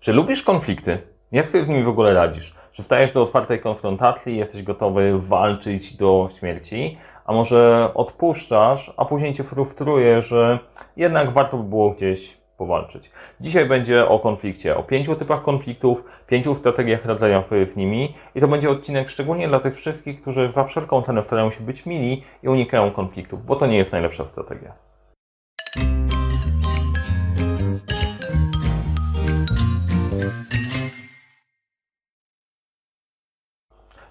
Czy lubisz konflikty? Jak sobie z nimi w ogóle radzisz? Czy wstajesz do otwartej konfrontacji jesteś gotowy walczyć do śmierci? A może odpuszczasz, a później cię frustruje, że jednak warto by było gdzieś powalczyć. Dzisiaj będzie o konflikcie, o pięciu typach konfliktów, pięciu strategiach radzenia w nimi i to będzie odcinek szczególnie dla tych wszystkich, którzy za wszelką cenę starają się być mili i unikają konfliktów, bo to nie jest najlepsza strategia.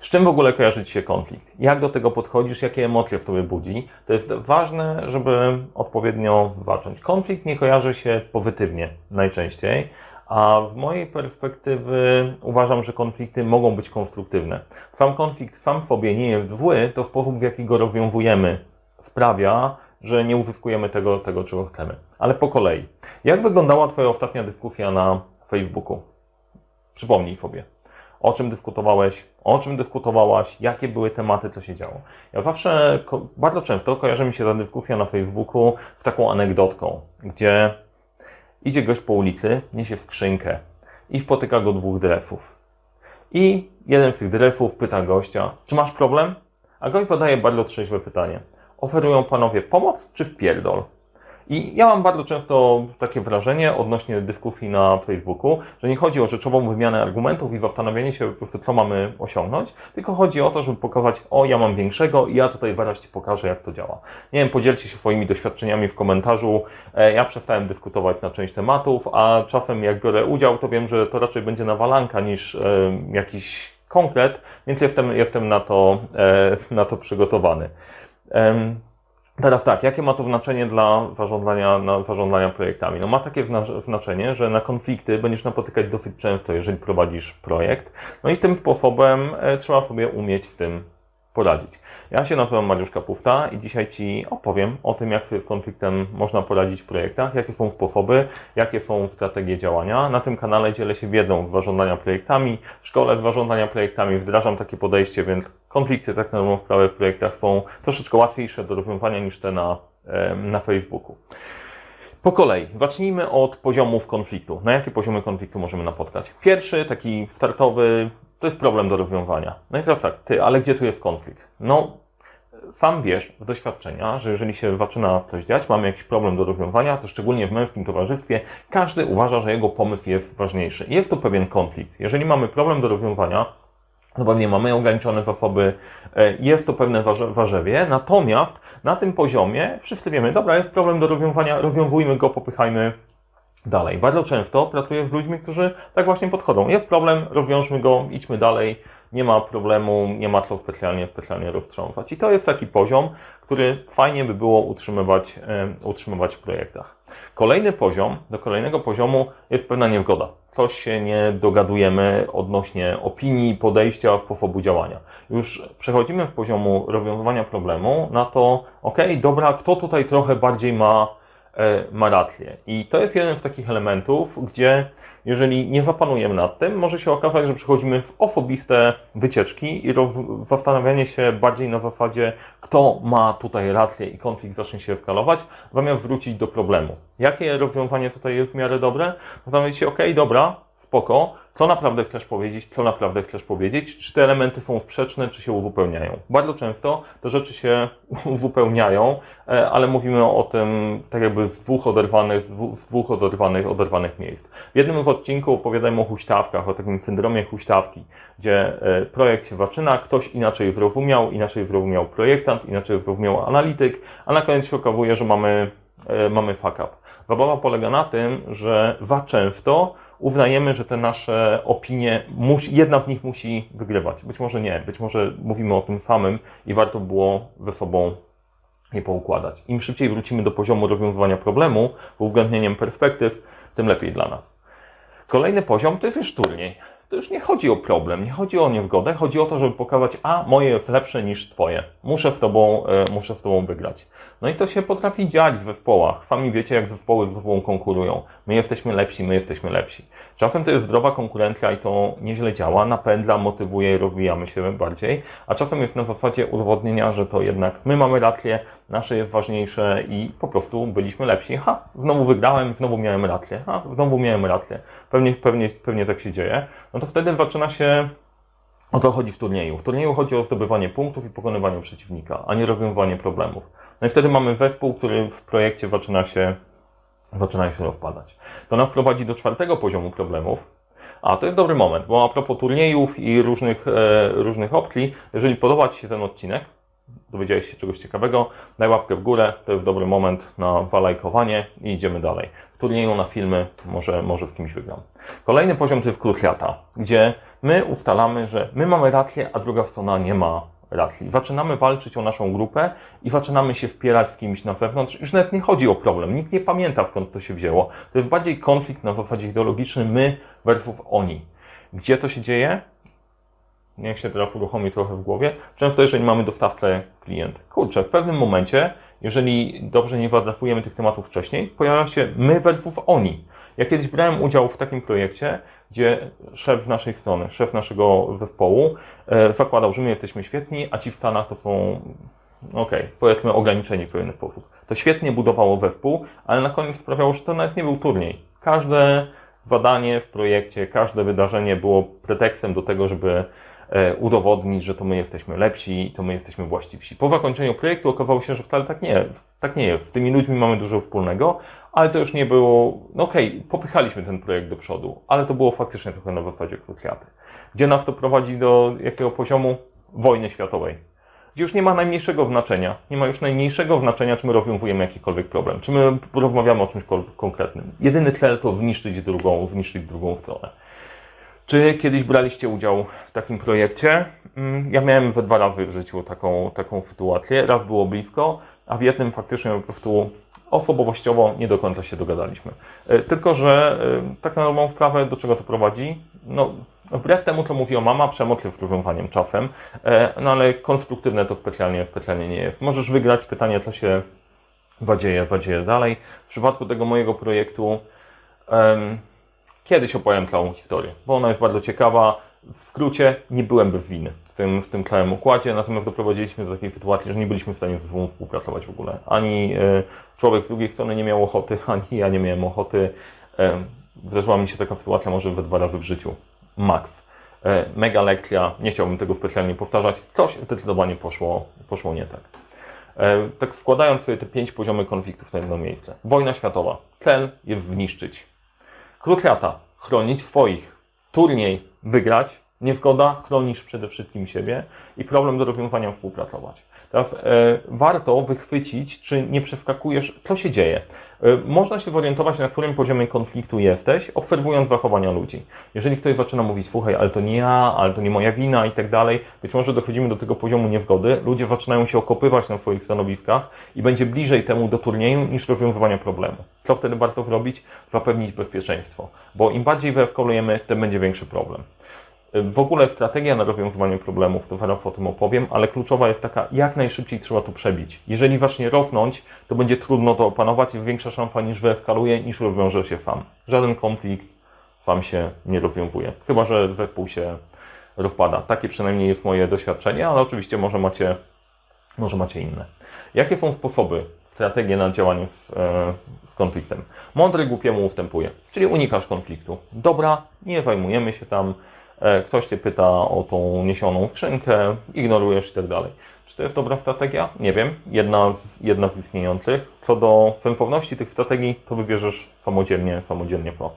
Z czym w ogóle kojarzy Ci się konflikt? Jak do tego podchodzisz? Jakie emocje w Tobie budzi? To jest ważne, żeby odpowiednio zacząć. Konflikt nie kojarzy się pozytywnie najczęściej, a w mojej perspektywy uważam, że konflikty mogą być konstruktywne. Sam konflikt sam w sobie nie jest zły, to sposób, w jaki go rozwiązujemy, sprawia, że nie uzyskujemy tego, tego czego chcemy. Ale po kolei. Jak wyglądała Twoja ostatnia dyskusja na Facebooku? Przypomnij sobie o czym dyskutowałeś, o czym dyskutowałaś, jakie były tematy, co się działo. Ja zawsze, bardzo często kojarzy mi się ta dyskusja na Facebooku z taką anegdotką, gdzie idzie gość po ulicy, niesie skrzynkę i spotyka go dwóch drefów. I jeden z tych drefów pyta gościa, czy masz problem? A gość zadaje bardzo trzeźwe pytanie. Oferują panowie pomoc czy wpierdol? I ja mam bardzo często takie wrażenie odnośnie dyskusji na Facebooku, że nie chodzi o rzeczową wymianę argumentów i zastanowienie się po prostu, co mamy osiągnąć, tylko chodzi o to, żeby pokazać, o, ja mam większego i ja tutaj zaraz Ci pokażę, jak to działa. Nie wiem, podzielcie się swoimi doświadczeniami w komentarzu. E, ja przestałem dyskutować na część tematów, a czasem jak biorę udział, to wiem, że to raczej będzie nawalanka niż e, jakiś konkret, więc jestem, jestem na, to, e, na to przygotowany. Teraz tak, jakie ma to znaczenie dla zarządzania, zarządzania projektami? No ma takie znaczenie, że na konflikty będziesz napotykać dosyć często, jeżeli prowadzisz projekt. No i tym sposobem e, trzeba sobie umieć w tym poradzić. Ja się nazywam Mariusz Kapufta i dzisiaj Ci opowiem o tym, jak z konfliktem można poradzić w projektach, jakie są sposoby, jakie są strategie działania. Na tym kanale dzielę się wiedzą z zarządzania projektami, szkole z zarządzania projektami, wdrażam takie podejście, więc konflikty tak na sprawę w projektach są troszeczkę łatwiejsze do rozwiązania niż te na, na Facebooku. Po kolei, zacznijmy od poziomów konfliktu. Na jakie poziomy konfliktu możemy napotkać? Pierwszy, taki startowy, to jest problem do rozwiązania. No i teraz tak, ty, ale gdzie tu jest konflikt? No, sam wiesz z doświadczenia, że jeżeli się zaczyna coś dziać, mamy jakiś problem do rozwiązania, to szczególnie w męskim towarzystwie, każdy uważa, że jego pomysł jest ważniejszy. Jest to pewien konflikt. Jeżeli mamy problem do rozwiązania, no pewnie mamy ograniczone zasoby, e, jest to pewne warzewie, natomiast na tym poziomie wszyscy wiemy, dobra, jest problem do rozwiązania, rozwiązujmy go, popychajmy dalej. Bardzo często pracuję z ludźmi, którzy tak właśnie podchodzą. Jest problem, rozwiążmy go, idźmy dalej, nie ma problemu, nie ma co specjalnie, specjalnie roztrząsać. I to jest taki poziom, który fajnie by było utrzymywać, utrzymywać w projektach. Kolejny poziom, do kolejnego poziomu jest pewna niezgoda. Coś się nie dogadujemy odnośnie opinii, podejścia, sposobu działania. Już przechodzimy w poziomu rozwiązywania problemu na to, ok, dobra, kto tutaj trochę bardziej ma E, ma rację. I to jest jeden z takich elementów, gdzie jeżeli nie zapanujemy nad tym, może się okazać, że przechodzimy w osobiste wycieczki i zastanawianie się bardziej na zasadzie, kto ma tutaj rację i konflikt zacznie się eskalować, zamiast wrócić do problemu. Jakie rozwiązanie tutaj jest w miarę dobre? Zastanawiać się, ok, dobra, spoko, co naprawdę chcesz powiedzieć, co naprawdę chcesz powiedzieć, czy te elementy są sprzeczne, czy się uzupełniają. Bardzo często te rzeczy się uzupełniają, e, ale mówimy o tym tak jakby z dwóch oderwanych, z dwóch oderwanych, oderwanych miejsc. W jednym z odcinków opowiadajmy o huśtawkach, o takim syndromie huśtawki, gdzie e, projekt się zaczyna, ktoś inaczej zrozumiał, inaczej zrozumiał projektant, inaczej zrozumiał analityk, a na koniec się okazuje, że mamy, e, mamy fuck up. Zabawa polega na tym, że za często uznajemy, że te nasze opinie, jedna z nich musi wygrywać. Być może nie, być może mówimy o tym samym i warto było ze sobą je poukładać. Im szybciej wrócimy do poziomu rozwiązywania problemu, uwzględnieniem perspektyw, tym lepiej dla nas. Kolejny poziom to jest już turniej to już nie chodzi o problem, nie chodzi o niezgodę, chodzi o to, żeby pokazać, a moje jest lepsze niż twoje. Muszę z tobą, e, muszę z tobą wygrać. No i to się potrafi dziać w zespołach. Sami wiecie, jak zespoły z sobą konkurują. My jesteśmy lepsi, my jesteśmy lepsi. Czasem to jest zdrowa konkurencja i to nieźle działa, napędla, motywuje rozwijamy się bardziej, a czasem jest na zasadzie udowodnienia, że to jednak my mamy rację, nasze jest ważniejsze i po prostu byliśmy lepsi. Ha, znowu wygrałem, znowu miałem rację, ha, znowu miałem rację. Pewnie, pewnie, pewnie tak się dzieje. No to wtedy zaczyna się o to chodzi w turnieju. W turnieju chodzi o zdobywanie punktów i pokonywanie przeciwnika, a nie rozwiązywanie problemów. No i wtedy mamy zespół, który w projekcie zaczyna się, zaczyna się rozpadać. To nas prowadzi do czwartego poziomu problemów, a, to jest dobry moment, bo a propos turniejów i różnych, e, różnych opcji, jeżeli podoba Ci się ten odcinek, dowiedziałeś się czegoś ciekawego, daj łapkę w górę, to jest dobry moment na walajkowanie i idziemy dalej. W turnieju na filmy może, może z kimś wygram. Kolejny poziom to jest krucjata, gdzie my ustalamy, że my mamy rację, a druga strona nie ma racji. Zaczynamy walczyć o naszą grupę i zaczynamy się wpierać z kimś na wewnątrz. Już nawet nie chodzi o problem. Nikt nie pamięta, skąd to się wzięło. To jest bardziej konflikt na zasadzie ideologiczny my versus oni. Gdzie to się dzieje? Niech się teraz uruchomi trochę w głowie. Często, jeżeli mamy dostawcę klient. Kurczę, w pewnym momencie, jeżeli dobrze nie wyadresujemy tych tematów wcześniej, pojawia się my versus oni. Ja kiedyś brałem udział w takim projekcie, gdzie szef naszej strony, szef naszego zespołu e, zakładał, że my jesteśmy świetni, a ci w Stanach to są, okej, okay, powiedzmy ograniczeni w pewien sposób. To świetnie budowało zespół, ale na koniec sprawiało, że to nawet nie był turniej. Każde zadanie w projekcie, każde wydarzenie było pretekstem do tego, żeby udowodnić, że to my jesteśmy lepsi, to my jesteśmy właściwsi. Po zakończeniu projektu okazało się, że wcale tak nie, tak nie jest. Z tymi ludźmi mamy dużo wspólnego, ale to już nie było, no okej, okay, popychaliśmy ten projekt do przodu, ale to było faktycznie trochę na zasadzie krucjaty. Gdzie nas to prowadzi do jakiego poziomu? Wojny światowej. Gdzie już nie ma najmniejszego znaczenia, nie ma już najmniejszego znaczenia, czy my rozwiązujemy jakikolwiek problem, czy my rozmawiamy o czymś konkretnym. Jedyny cel to zniszczyć drugą, zniszczyć drugą stronę. Czy kiedyś braliście udział w takim projekcie? Mm, ja miałem we dwa razy w życiu taką, taką sytuację. Raz było blisko, a w jednym faktycznie po prostu osobowościowo nie do końca się dogadaliśmy. E, tylko, że e, tak na dobrą sprawę, do czego to prowadzi? No, wbrew temu, co mówiła mama, przemoc jest rozwiązaniem czasem, e, no ale konstruktywne to specjalnie, specjalnie nie jest. Możesz wygrać pytanie, co się wadzieje, wadzieje dalej. W przypadku tego mojego projektu kiedyś opowiem całą historię, bo ona jest bardzo ciekawa. W skrócie, nie byłem bez winy tym, w tym całym układzie, natomiast doprowadziliśmy do takiej sytuacji, że nie byliśmy w stanie ze sobą współpracować w ogóle. Ani e, człowiek z drugiej strony nie miał ochoty, ani ja nie miałem ochoty. E, zdarzyła mi się taka sytuacja może we dwa razy w życiu. Max. E, mega lekcja, nie chciałbym tego specjalnie powtarzać. Coś zdecydowanie poszło, poszło nie tak. Tak składając sobie te pięć poziomy konfliktów na jedno miejsce. Wojna światowa. Cel jest zniszczyć. Krucjata. Chronić swoich. Turniej wygrać Niezgoda chronisz przede wszystkim siebie i problem do rozwiązania współpracować. Teraz e, warto wychwycić, czy nie przeskakujesz, co się dzieje. E, można się zorientować, na którym poziomie konfliktu jesteś, obserwując zachowania ludzi. Jeżeli ktoś zaczyna mówić, słuchaj, ale to nie ja, ale to nie moja wina i tak dalej, być może dochodzimy do tego poziomu niezgody, ludzie zaczynają się okopywać na swoich stanowiskach i będzie bliżej temu do turnieju niż rozwiązywania problemu. Co wtedy warto zrobić? Zapewnić bezpieczeństwo, bo im bardziej wyeskalujemy, tym będzie większy problem. W ogóle strategia na rozwiązywanie problemów, to zaraz o tym opowiem, ale kluczowa jest taka, jak najszybciej trzeba to przebić. Jeżeli właśnie rosnąć, to będzie trudno to opanować i większa szansa niż wyeskaluje, niż rozwiąże się sam. Żaden konflikt sam się nie rozwiązuje. Chyba, że zespół się rozpada. Takie przynajmniej jest moje doświadczenie, ale oczywiście może macie, może macie inne. Jakie są sposoby, strategie na działanie z, e, z konfliktem? Mądry głupiemu ustępuje, czyli unikasz konfliktu. Dobra, nie zajmujemy się tam, ktoś Cię pyta o tą niesioną skrzynkę, ignorujesz i tak dalej. Czy to jest dobra strategia? Nie wiem. Jedna z, jedna z istniejących. Co do sensowności tych strategii, to wybierzesz samodzielnie, samodzielnie po.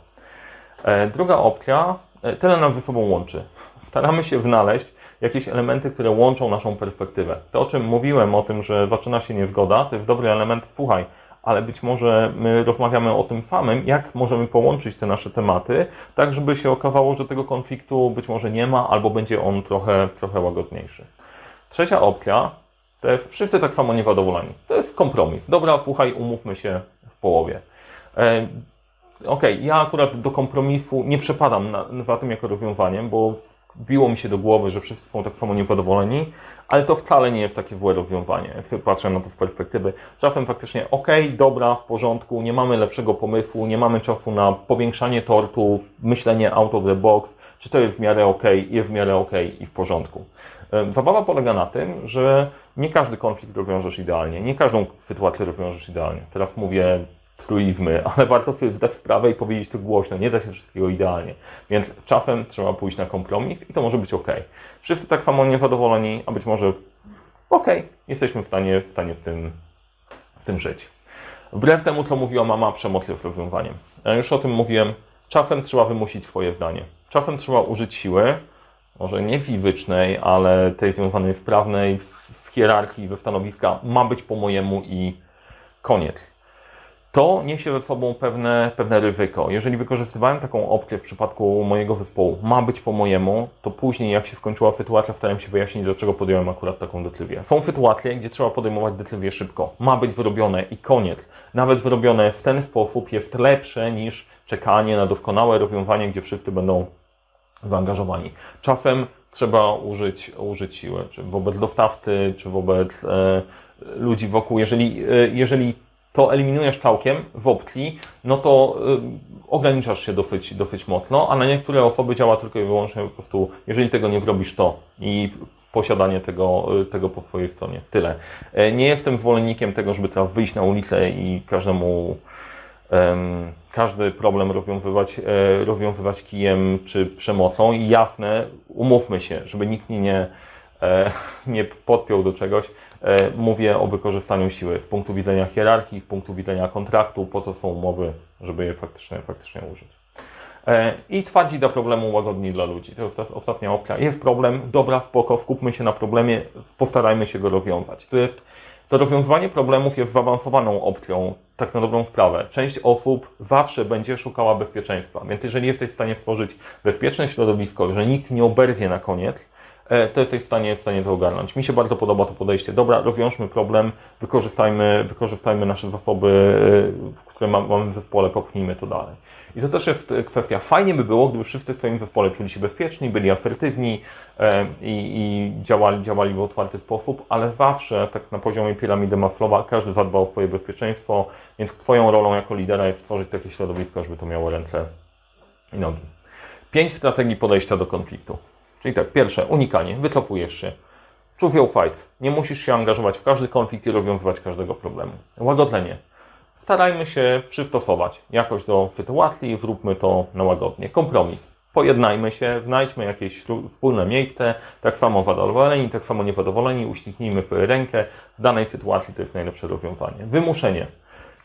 E, druga opcja, e, tyle nas ze sobą łączy. Staramy się znaleźć jakieś elementy, które łączą naszą perspektywę. To, o czym mówiłem, o tym, że zaczyna się niezgoda, to jest dobry element. Słuchaj, ale być może my rozmawiamy o tym samym, jak możemy połączyć te nasze tematy, tak żeby się okazało, że tego konfliktu być może nie ma, albo będzie on trochę, trochę łagodniejszy. Trzecia opcja to jest wszyscy tak samo niezadowoleni. To jest kompromis. Dobra, słuchaj, umówmy się w połowie. E, Okej, okay, ja akurat do kompromisu nie przepadam na, za tym jako rozwiązaniem, bo biło mi się do głowy, że wszyscy są tak samo niezadowoleni, ale to wcale nie jest takie złe rozwiązanie, jak patrzę na to z perspektywy. Czasem faktycznie, ok, dobra, w porządku, nie mamy lepszego pomysłu, nie mamy czasu na powiększanie tortów, myślenie out of the box, czy to jest w miarę ok, jest w miarę ok i w porządku. Zabawa polega na tym, że nie każdy konflikt rozwiążesz idealnie, nie każdą sytuację rozwiążesz idealnie. Teraz mówię truizmy, ale warto sobie zdać sprawę i powiedzieć to głośno, nie da się wszystkiego idealnie. Więc czasem trzeba pójść na kompromis i to może być ok. Wszyscy tak samo niezadowoleni, a być może ok, jesteśmy w stanie, w stanie w tym, w tym żyć. Wbrew temu, co mówiła mama, przemoc jest rozwiązaniem. Ja już o tym mówiłem. Czasem trzeba wymusić swoje zdanie. Czasem trzeba użyć siły, może nie fizycznej, ale tej związanej z prawnej, w hierarchii, ze stanowiska, ma być po mojemu i koniec. To niesie ze sobą pewne, pewne ryzyko. Jeżeli wykorzystywałem taką opcję w przypadku mojego zespołu, ma być po mojemu, to później jak się skończyła sytuacja, starałem się wyjaśnić, dlaczego podjąłem akurat taką decyzję. Są sytuacje, gdzie trzeba podejmować decyzję szybko. Ma być wyrobione i koniec. Nawet wyrobione w ten sposób jest lepsze niż czekanie na doskonałe rozwiązanie, gdzie wszyscy będą zaangażowani. Czasem trzeba użyć, użyć siły, czy wobec dostawcy, czy wobec e, ludzi wokół. Jeżeli, e, jeżeli to eliminujesz całkiem w opcji, no to y, ograniczasz się dosyć, dosyć mocno, a na niektóre osoby działa tylko i wyłącznie po prostu, jeżeli tego nie zrobisz, to i posiadanie tego, y, tego po swojej stronie. Tyle. E, nie jestem zwolennikiem tego, żeby teraz wyjść na ulicę i każdemu em, każdy problem rozwiązywać, e, rozwiązywać kijem czy przemocą. I jasne, umówmy się, żeby nikt nie, nie podpiął do czegoś. E, mówię o wykorzystaniu siły z punktu widzenia hierarchii, z punktu widzenia kontraktu, po to są umowy, żeby je faktycznie, faktycznie użyć. E, I twardzi do problemu łagodni dla ludzi. To jest ta ostatnia opcja. Jest problem, dobra, spoko, skupmy się na problemie, postarajmy się go rozwiązać. To jest to rozwiązywanie problemów jest zaawansowaną opcją, tak na dobrą sprawę. Część osób zawsze będzie szukała bezpieczeństwa, więc jeżeli jesteś w stanie stworzyć bezpieczne środowisko, że nikt nie oberwie na koniec, e, to jesteś w stanie, w stanie to ogarnąć. Mi się bardzo podoba to podejście. Dobra, rozwiążmy problem, wykorzystajmy, wykorzystajmy nasze zasoby, e, które mamy w zespole, popchnijmy to dalej. I to też jest kwestia. Fajnie by było, gdyby wszyscy w swoim zespole czuli się bezpieczni, byli asertywni e, i, i działali, działali w otwarty sposób, ale zawsze, tak na poziomie piramidy Maslowa, każdy zadba o swoje bezpieczeństwo, więc Twoją rolą jako lidera jest stworzyć takie środowisko, żeby to miało ręce i nogi. Pięć strategii podejścia do konfliktu. Czyli tak, pierwsze, unikanie, wycofujesz się. Choose fight. Nie musisz się angażować w każdy konflikt i rozwiązywać każdego problemu. Łagodzenie starajmy się przystosować jakoś do sytuacji, zróbmy to na łagodnie. Kompromis. Pojednajmy się, znajdźmy jakieś wspólne miejsce, tak samo zadowoleni, tak samo niezadowoleni, uścisnijmy sobie rękę. W danej sytuacji to jest najlepsze rozwiązanie. Wymuszenie.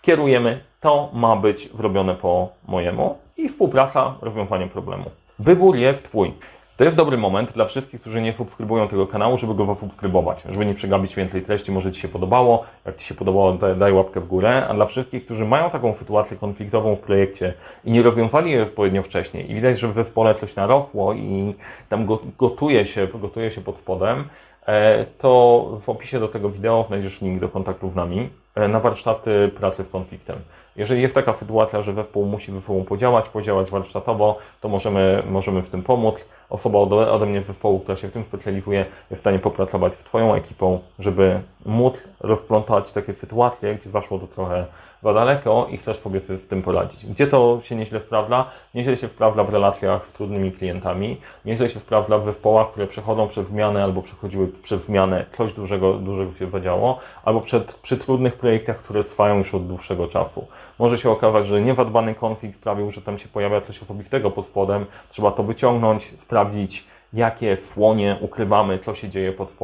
Kierujemy, to ma być zrobione po mojemu i współpraca, rozwiązanie problemu. Wybór jest Twój. To jest dobry moment dla wszystkich, którzy nie subskrybują tego kanału, żeby go zasubskrybować, żeby nie przegapić więcej treści, może Ci się podobało. Jak Ci się podobało, daj łapkę w górę. A dla wszystkich, którzy mają taką sytuację konfliktową w projekcie i nie rozwiązali jej odpowiednio wcześniej i widać, że w zespole coś narosło i tam gotuje się, gotuje się pod spodem, e, to w opisie do tego wideo znajdziesz link do kontaktu z nami e, na warsztaty pracy z konfliktem. Jeżeli jest taka sytuacja, że zespół musi ze sobą podziałać, podziałać warsztatowo, to możemy, możemy w tym pomóc. Osoba ode, ode mnie z zespołu, która się w tym specjalizuje, jest w stanie popracować z Twoją ekipą, żeby móc rozplątać takie sytuacje, gdzie zaszło to trochę za daleko i chcesz sobie z tym poradzić. Gdzie to się nieźle sprawdza? Nieźle się sprawdza w relacjach z trudnymi klientami, nieźle się sprawdza w zespołach, które przechodzą przez zmianę albo przechodziły przez zmianę, coś dużego, dużego się zadziało, albo przed, przy trudnych projektach, które trwają już od dłuższego czasu. Może się okazać, że niewadbany konflikt sprawił, że tam się pojawia coś osobistego pod spodem, trzeba to wyciągnąć, sprawdzić, jakie słonie ukrywamy, co się dzieje pod,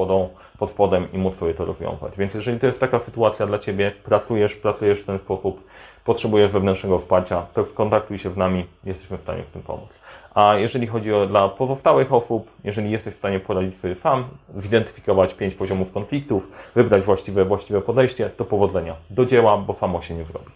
pod spodem i móc sobie to rozwiązać. Więc jeżeli to jest taka sytuacja dla Ciebie, pracujesz, pracujesz w ten sposób, potrzebujesz wewnętrznego wsparcia, to skontaktuj się z nami, jesteśmy w stanie w tym pomóc. A jeżeli chodzi o dla pozostałych osób, jeżeli jesteś w stanie poradzić sobie sam, zidentyfikować pięć poziomów konfliktów, wybrać właściwe, właściwe podejście, to powodzenia do dzieła, bo samo się nie zrobi.